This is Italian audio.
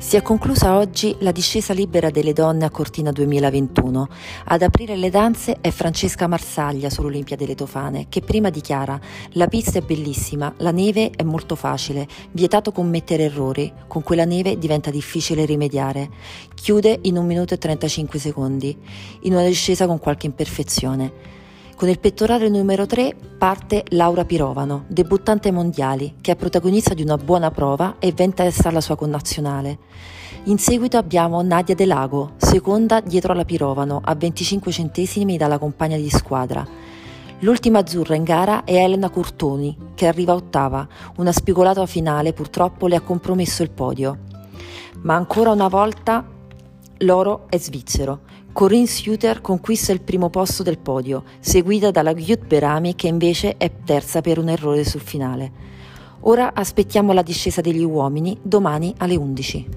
Si è conclusa oggi la discesa libera delle donne a Cortina 2021. Ad aprire le danze è Francesca Marsaglia sull'Olimpia delle Tofane, che prima dichiara: La pista è bellissima, la neve è molto facile, vietato commettere errori, con quella neve diventa difficile rimediare. Chiude in 1 minuto e 35 secondi, in una discesa con qualche imperfezione. Con il pettorale numero 3 parte Laura Pirovano, debuttante mondiali, che è protagonista di una buona prova e va in testa alla sua connazionale. In seguito abbiamo Nadia De Lago, seconda dietro alla Pirovano, a 25 centesimi dalla compagna di squadra. L'ultima azzurra in gara è Elena Curtoni, che arriva ottava. Una spigolata finale purtroppo le ha compromesso il podio. Ma ancora una volta l'oro è svizzero. Corinne Suter conquista il primo posto del podio, seguita dalla Gyut Berami che invece è terza per un errore sul finale. Ora aspettiamo la discesa degli uomini domani alle 11.